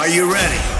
Are you ready?